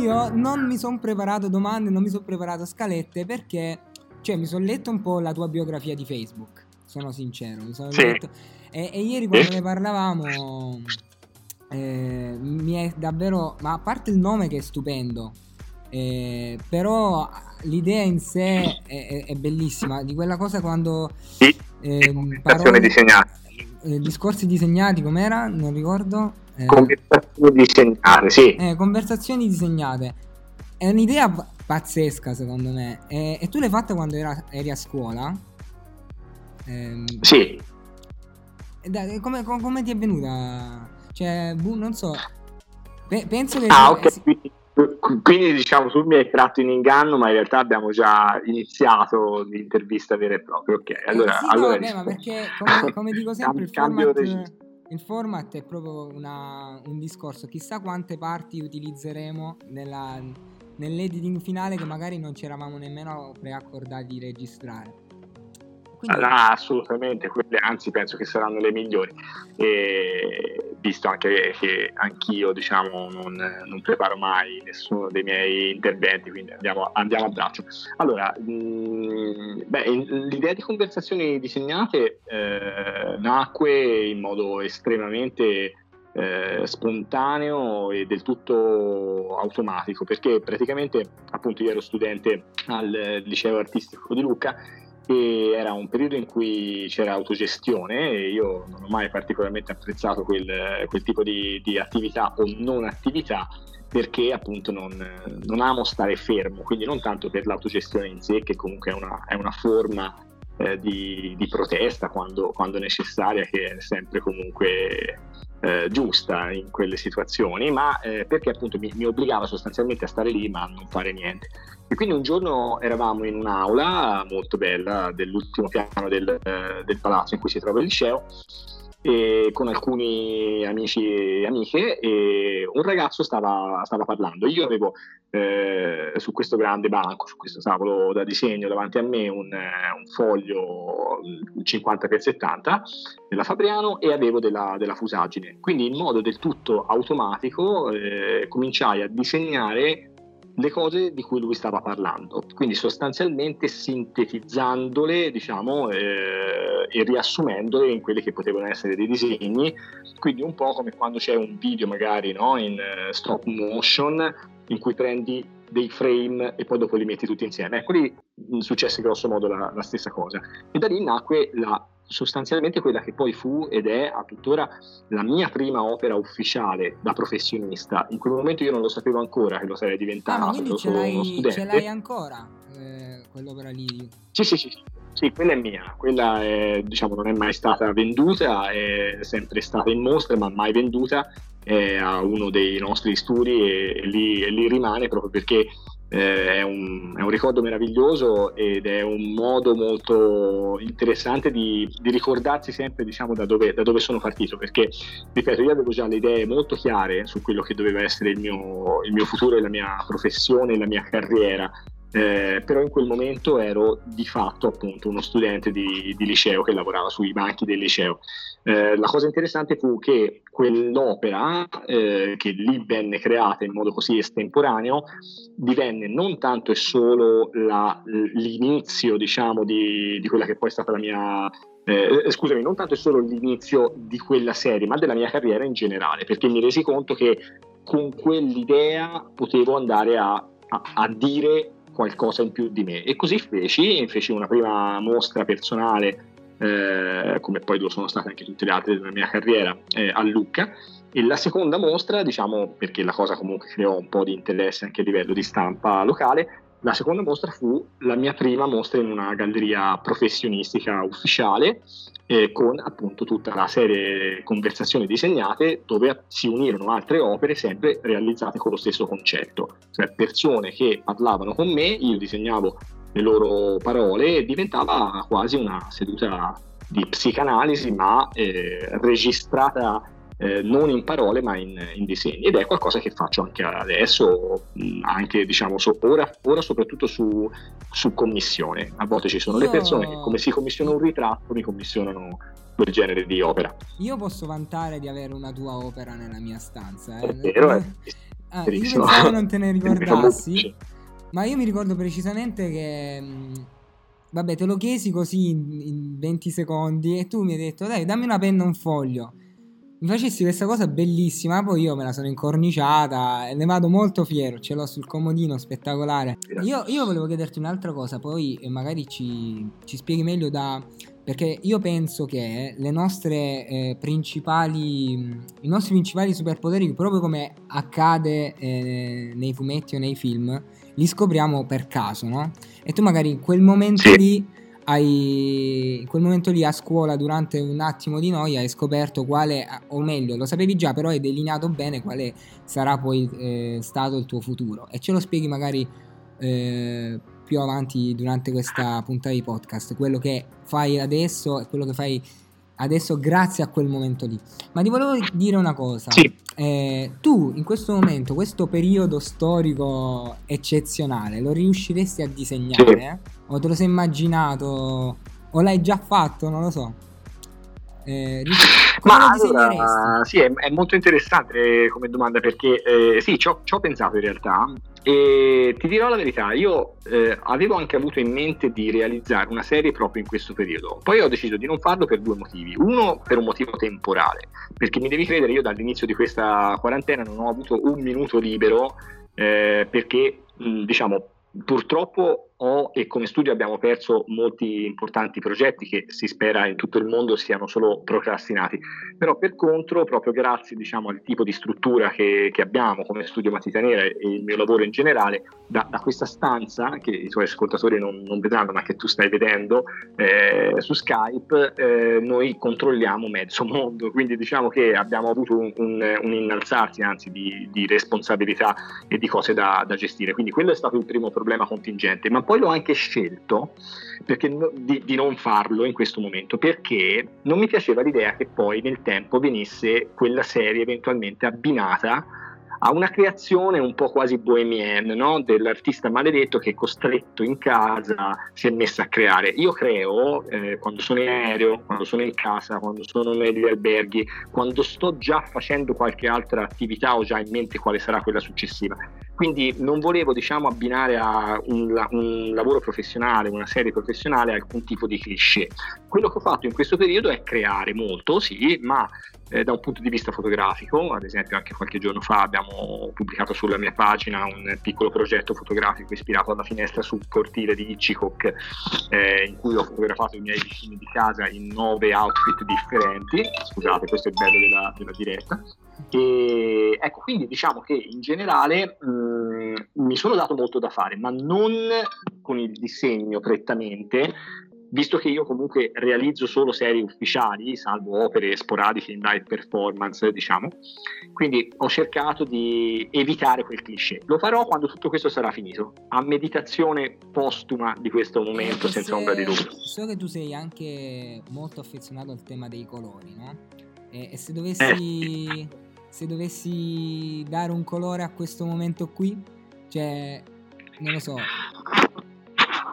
io non mi sono preparato domande, non mi sono preparato scalette perché, cioè, mi sono letto un po' la tua biografia di Facebook, sono sincero. Mi sono Sì. letto, e, e ieri quando Sì. ne parlavamo, eh, mi è davvero, ma a parte il nome che è stupendo, eh, però l'idea in sé è, è- è bellissima, di quella cosa quando... Sì, conversazione parole- disegnata. Eh, discorsi disegnati com'era? Non ricordo. Eh, Conversazione disegnate, sì. eh, conversazioni disegnate. È un'idea pazzesca secondo me. E, e tu l'hai fatta quando era- eri a scuola? Ehm, Sì, dai, come, com- come ti è venuta? Cioè, boh, non so. Pe- penso che... Ah, ok. si- Quindi, diciamo tu mi hai tratto in inganno, ma in realtà abbiamo già iniziato l'intervista vera e propria. Ok, eh, allora, sì, no, allora vabbè, ma rispondo. perché come, come dico sempre, il format, il format è proprio una- un discorso. Chissà quante parti utilizzeremo nella, nell'editing finale che magari non ci eravamo nemmeno preaccordati di registrare. Quindi, Ah, assolutamente, quelle anzi penso che saranno le migliori, e, visto anche che anch'io diciamo non, non preparo mai nessuno dei miei interventi, quindi andiamo, andiamo a braccio. Allora, mh, beh, l'idea di conversazioni disegnate eh, nacque in modo estremamente eh, spontaneo e del tutto automatico, perché praticamente appunto io ero studente al liceo artistico di Lucca e era un periodo in cui c'era autogestione e io non ho mai particolarmente apprezzato quel, quel tipo di, di attività o non attività perché appunto non, non amo stare fermo, quindi non tanto per l'autogestione in sé che comunque è una, è una forma eh, di, di protesta quando, quando necessaria che è sempre comunque eh, giusta in quelle situazioni, ma eh, perché appunto mi, mi obbligava sostanzialmente a stare lì ma a non fare niente. E quindi un giorno eravamo in un'aula molto bella dell'ultimo piano del, eh, del palazzo in cui si trova il liceo con alcuni amici e amiche e un ragazzo stava, stava parlando. Io avevo eh, su questo grande banco, su questo tavolo da disegno davanti a me un, eh, un foglio 50x70 della Fabriano e avevo della, della fusaggine. Quindi in modo del tutto automatico eh, cominciai a disegnare le cose di cui lui stava parlando, quindi sostanzialmente sintetizzandole, diciamo, eh, e riassumendole in quelli che potevano essere dei disegni, quindi un po' come quando c'è un video magari no, in eh, stop motion in cui prendi dei frame e poi dopo li metti tutti insieme. Ecco lì successe grosso modo la, la stessa cosa. E da lì nacque la, sostanzialmente quella che poi fu ed è a tuttora la mia prima opera ufficiale da professionista. In quel momento io non lo sapevo ancora che lo sarei ah, diventato, ma quindi ce l'hai, studente. ce l'hai ancora eh, quell'opera lì? Sì, sì, sì, sì. Quella è mia, quella è, diciamo, non è mai stata venduta, è sempre stata in mostra, ma mai venduta, a uno dei nostri studi e, e lì, e lì rimane proprio perché eh, è, un, è un ricordo meraviglioso ed è un modo molto interessante di, di ricordarsi sempre diciamo, da, dove, da dove sono partito, perché ripeto, io avevo già le idee molto chiare su quello che doveva essere il mio, il mio futuro la mia professione, la mia carriera, eh, però in quel momento ero di fatto appunto uno studente di, di liceo che lavorava sui banchi del liceo. Eh, la cosa interessante fu che quell'opera, eh, che lì venne creata in modo così estemporaneo, divenne non tanto e solo la, l'inizio, diciamo, di, di, quella che poi è stata la mia. Eh, scusami, non tanto e solo l'inizio di quella serie, ma della mia carriera in generale, perché mi resi conto che con quell'idea potevo andare a, a, a dire qualcosa in più di me. E così feci, feci una prima mostra personale eh, come poi lo sono state anche tutte le altre della mia carriera eh, a Lucca. E la seconda mostra diciamo perché la cosa comunque creò un po' di interesse anche a livello di stampa locale la seconda mostra fu la mia prima mostra in una galleria professionistica ufficiale eh, con appunto tutta la serie conversazioni disegnate dove si unirono altre opere sempre realizzate con lo stesso concetto, cioè persone che parlavano con me, io disegnavo le loro parole e diventava quasi una seduta di psicanalisi ma eh, registrata eh, non in parole ma in, in, disegni ed è qualcosa che faccio anche adesso, anche diciamo so, ora, ora, soprattutto su, su, commissione. A volte ci sono le persone che come si commissiona un ritratto mi commissionano quel genere di opera. Io posso vantare di avere una tua opera nella mia stanza. Eh? È vero, è... Ah, io pensavo non te ne ricordassi. ma io mi ricordo precisamente che. Vabbè, te lo chiesi così in, in 20 secondi e tu mi hai detto, dai, dammi una penna e un foglio mi facessi questa cosa bellissima, poi io me la sono incorniciata e ne vado molto fiero, ce l'ho sul comodino, spettacolare. Io, io volevo chiederti un'altra cosa, poi magari ci, ci, spieghi meglio da... Perché io penso che le nostre eh, principali, i nostri principali superpoteri, proprio come accade eh, nei fumetti o nei film, li scopriamo per caso, no? E tu magari in quel momento sì. lì hai, in quel momento lì a scuola durante un attimo di noia hai scoperto quale, o meglio lo sapevi già però hai delineato bene quale sarà poi eh, stato il tuo futuro e ce lo spieghi magari eh, più avanti durante questa puntata di podcast quello che fai adesso e quello che fai adesso grazie a quel momento lì ma ti volevo dire una cosa sì. eh, tu in questo momento questo periodo storico eccezionale lo riusciresti a disegnare? Sì. Eh? O te lo sei immaginato? O l'hai già fatto? Non lo so. Eh, Ma allora, sì, è, è, molto interessante come domanda perché eh, sì, ci ho, ci ho, pensato in realtà e ti dirò la verità, io eh, avevo anche avuto in mente di realizzare una serie proprio in questo periodo, poi ho deciso di non farlo per due motivi, uno per un motivo temporale, perché mi devi credere, io dall'inizio di questa quarantena non ho avuto un minuto libero eh, perché diciamo purtroppo ho e come studio abbiamo perso molti importanti progetti che si spera in tutto il mondo siano solo procrastinati, però per contro, proprio grazie diciamo, al tipo di struttura che, che, abbiamo come studio Matita Nera e il mio lavoro in generale, da, da questa stanza che i tuoi ascoltatori non, non, vedranno ma che tu stai vedendo eh, su Skype, eh, noi controlliamo mezzo mondo, quindi diciamo che abbiamo avuto un, un, un innalzarsi anzi di, di, responsabilità e di cose da, da gestire, quindi quello è stato il primo problema contingente, ma poi poi l'ho anche scelto perché, di, di, non farlo in questo momento perché non mi piaceva l'idea che poi nel tempo venisse quella serie eventualmente abbinata a una creazione un po' quasi bohemienne no? dell'artista maledetto che costretto in casa si è messo a creare. Io creo eh, quando sono in aereo, quando sono in casa, quando sono negli alberghi, quando sto già facendo qualche altra attività o già in mente quale sarà quella successiva. Quindi non volevo diciamo, abbinare a un, un, lavoro professionale, una serie professionale, alcun tipo di cliché. Quello che ho fatto in questo periodo è creare molto, sì, ma eh, da un punto di vista fotografico, ad esempio anche qualche giorno fa abbiamo pubblicato sulla mia pagina un piccolo progetto fotografico ispirato alla finestra sul cortile di Hitchcock, eh, in cui ho fotografato i miei vicini di casa in nove outfit differenti. Scusate, questo è il bello della, della diretta. E, ecco, quindi diciamo che in generale mh, mm, mi sono dato molto da fare, ma non con il disegno prettamente, visto che io comunque realizzo solo serie ufficiali, salvo opere sporadiche in live performance, diciamo, quindi ho cercato di evitare quel cliché. Lo farò quando tutto questo sarà finito, a meditazione postuma di questo momento, senza ombra di dubbio. So che tu sei anche molto affezionato al tema dei colori, no? E, e se dovessi... Eh. se dovessi dare un colore a questo momento qui, cioè, non lo so,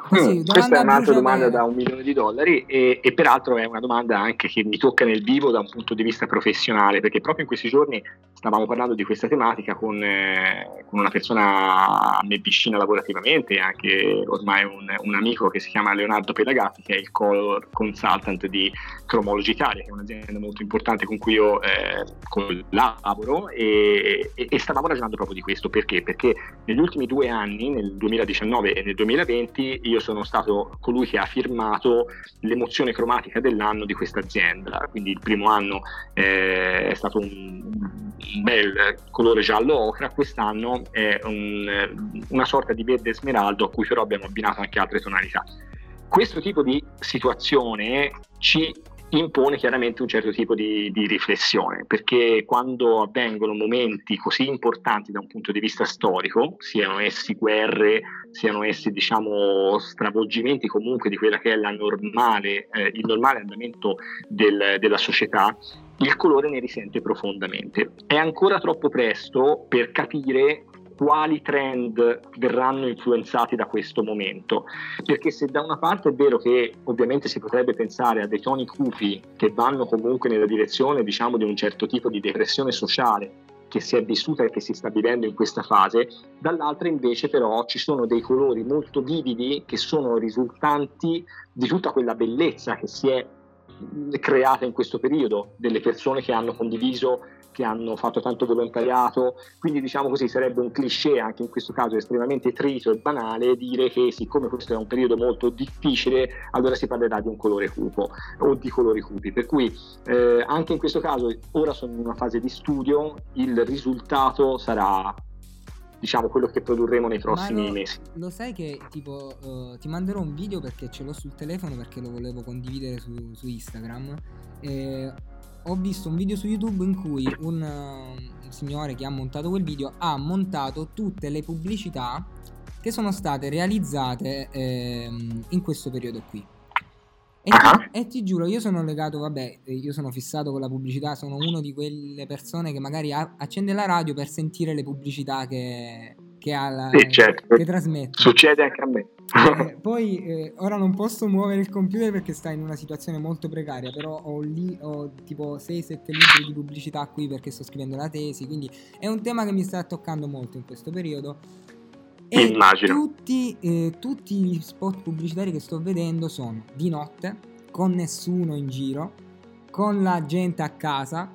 Così, Questa è un'altra domanda da un milione di dollari e, e, peraltro è una domanda anche che mi tocca nel vivo da un punto di vista professionale perché proprio in questi giorni stavamo parlando di questa tematica con, eh, con una persona a me vicina lavorativamente anche ormai un, un, amico che si chiama Leonardo Pelagatti che è il color consultant di Chromology Italia che è un'azienda molto importante con cui io eh, collaboro e, e, e stavamo ragionando proprio di questo perché? Perché negli ultimi due anni, nel 2019 e nel 2020, io sono stato colui che ha firmato l'emozione cromatica dell'anno di questa azienda. Quindi il primo anno eh, è stato un, bel colore giallo ocra, quest'anno è un, una sorta di verde smeraldo a cui però abbiamo abbinato anche altre tonalità. Questo tipo di situazione ci impone chiaramente un certo tipo di, di, riflessione, perché quando avvengono momenti così importanti da un punto di vista storico, siano essi guerre, siano essi diciamo stravolgimenti comunque di quella che è normale, eh, il normale andamento del, della società, il colore ne risente profondamente. È ancora troppo presto per capire quali trend verranno influenzati da questo momento. Perché se da una parte è vero che ovviamente si potrebbe pensare a dei toni cupi che vanno comunque nella direzione diciamo di un certo tipo di depressione sociale che si è vissuta e che si sta vivendo in questa fase, dall'altra invece però ci sono dei colori molto vividi che sono risultanti di tutta quella bellezza che si è creata in questo periodo, delle persone che hanno condiviso che hanno fatto tanto volontariato, quindi diciamo così sarebbe un cliché anche in questo caso estremamente trito e banale dire che siccome questo è un periodo molto difficile allora si parlerà di un colore cupo o di colori cupi, per cui eh, anche in questo caso ora sono in una fase di studio, il risultato sarà diciamo quello che produrremo nei prossimi lo, mesi. Lo sai che tipo uh, ti manderò un video perché ce l'ho sul telefono perché lo volevo condividere su, su Instagram. E ho visto un video su YouTube in cui un, uh, un, signore che ha montato quel video ha montato tutte le pubblicità che sono state realizzate eh, in questo periodo qui. E, uh-huh. ti, e, ti, giuro, io sono legato, vabbè, io sono fissato con la pubblicità, sono una di quelle persone che magari ha, accende la radio per sentire le pubblicità che, che, ha la, sì, certo. che trasmette. Succede anche a me. Eh, poi eh, ora non posso muovere il computer perché sta in una situazione molto precaria, però ho lì ho tipo 6-7 libri di pubblicità qui perché sto scrivendo la tesi, quindi è un tema che mi sta toccando molto in questo periodo. E Immagino. Tutti, eh, tutti gli spot pubblicitari che sto vedendo sono di notte, con nessuno in giro, con la gente a casa,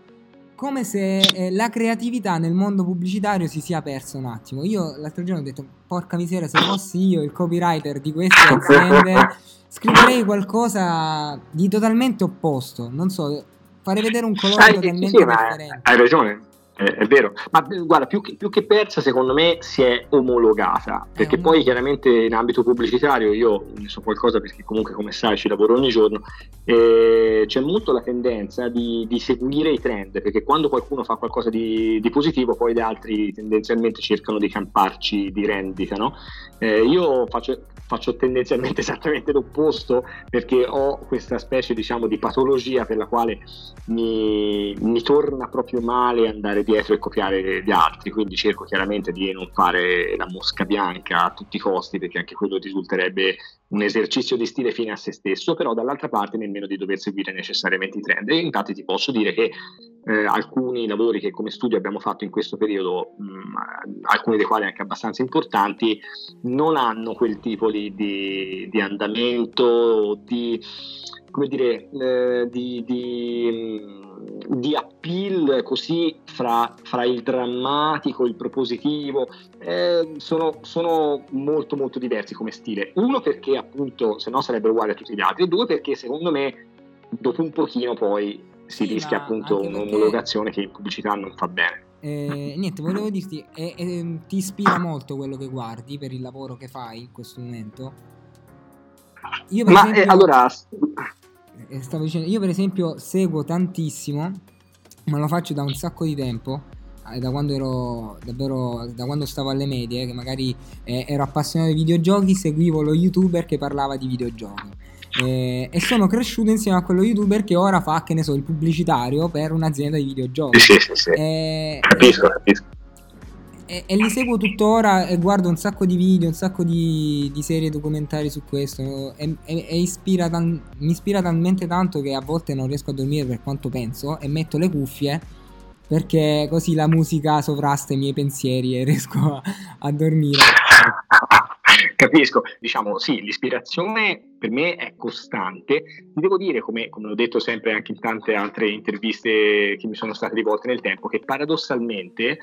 come se eh, la creatività nel mondo pubblicitario si sia persa un attimo. Io l'altro giorno ho detto, porca miseria, se fossi io il copywriter di queste aziende, scriverei qualcosa di totalmente opposto. Non so, farei vedere un colore Sai totalmente sì, differente. Hai ragione è vero, ma guarda, più che, più che, persa, secondo me si è omologata, perché poi chiaramente in ambito pubblicitario io ne so qualcosa perché comunque come sai ci lavoro ogni giorno, eh, c'è molto la tendenza di, di, seguire i trend, perché quando qualcuno fa qualcosa di, di, positivo poi gli altri tendenzialmente cercano di camparci di rendita, no? Eh, io faccio, faccio tendenzialmente esattamente l'opposto perché ho questa specie diciamo di patologia per la quale mi, mi torna proprio male andare dietro e copiare gli altri, quindi cerco chiaramente di non fare la mosca bianca a tutti i costi perché anche quello risulterebbe un esercizio di stile fine a se stesso, però dall'altra parte nemmeno di dover seguire necessariamente i trend. E infatti ti posso dire che eh, alcuni lavori che come studio abbiamo fatto in questo periodo, mh, mm, alcuni dei quali anche abbastanza importanti, non hanno quel tipo di, di, di andamento, di, come dire, eh, di, di, mm, di, appeal così fra, fra, il drammatico, il propositivo, eh, sono, sono, molto molto diversi come stile. Uno perché appunto se no sarebbero uguali a tutti gli altri, e due perché secondo me dopo un pochino poi si sì, rischia appunto un'omologazione perché... che in pubblicità non fa bene. Eh, niente, volevo dirti, eh, eh, ti ispira molto quello che guardi per il lavoro che fai in questo momento? Io per Ma esempio, allora... Eh, stavo dicendo, io per esempio seguo tantissimo, ma lo faccio da un sacco di tempo, eh, da quando ero davvero da quando stavo alle medie che magari eh, ero appassionato di videogiochi seguivo lo youtuber che parlava di videogiochi eh, e sono cresciuto insieme a quello youtuber che ora fa, che ne so, il pubblicitario per un'azienda di videogiochi. Sì, sì, sì. Eh, capisco, capisco. E, e, li seguo tuttora e guardo un sacco di video, un sacco di, di serie documentari su questo e, e, e ispira tan, mi ispira talmente tanto che a volte non riesco a dormire per quanto penso e metto le cuffie perché così la musica sovrasta i miei pensieri e riesco a, a dormire. Capisco, diciamo sì, l'ispirazione per me è costante. Ti devo dire, come, come, ho detto sempre anche in tante altre interviste che mi sono state rivolte nel tempo, che paradossalmente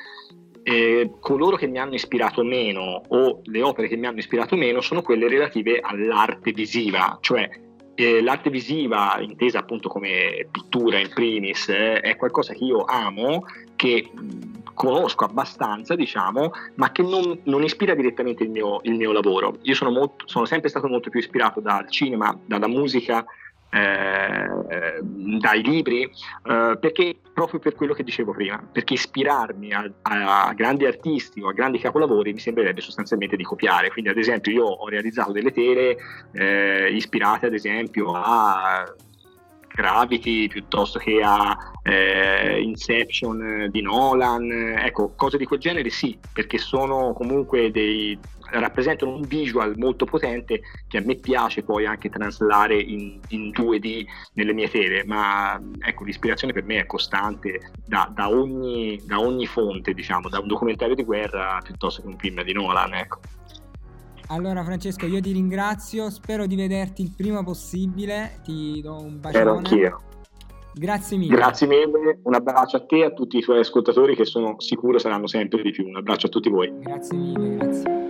eh, coloro che mi hanno ispirato meno o le opere che mi hanno ispirato meno sono quelle relative all'arte visiva, cioè eh, l'arte visiva, intesa appunto come pittura in primis, eh, è qualcosa che io amo, che conosco abbastanza, diciamo, ma che non, non ispira direttamente il mio, il mio lavoro. Io sono, molto, sono, sempre stato molto più ispirato dal cinema, dalla musica, eh, dai libri, eh, perché proprio per quello che dicevo prima, perché ispirarmi a, a, grandi artisti o a grandi capolavori mi sembrerebbe sostanzialmente di copiare. Quindi, ad esempio, io ho realizzato delle tele eh, ispirate, ad esempio, a Gravity piuttosto che a eh, Inception di Nolan, ecco, cose di quel genere sì, perché sono comunque dei rappresentano un visual molto potente che a me piace poi anche traslare in, in 2D nelle mie tele, ma ecco, l'ispirazione per me è costante da, da, ogni, da ogni fonte, diciamo, da un documentario di guerra piuttosto che un film di Nolan, ecco. Allora Francesco, io ti ringrazio, spero di vederti il prima possibile, ti do un bacione. Spero anch'io. Grazie mille. Grazie mille, un abbraccio a te e a tutti i tuoi ascoltatori che sono sicuro saranno sempre di più. Un abbraccio a tutti voi. Grazie mille, grazie.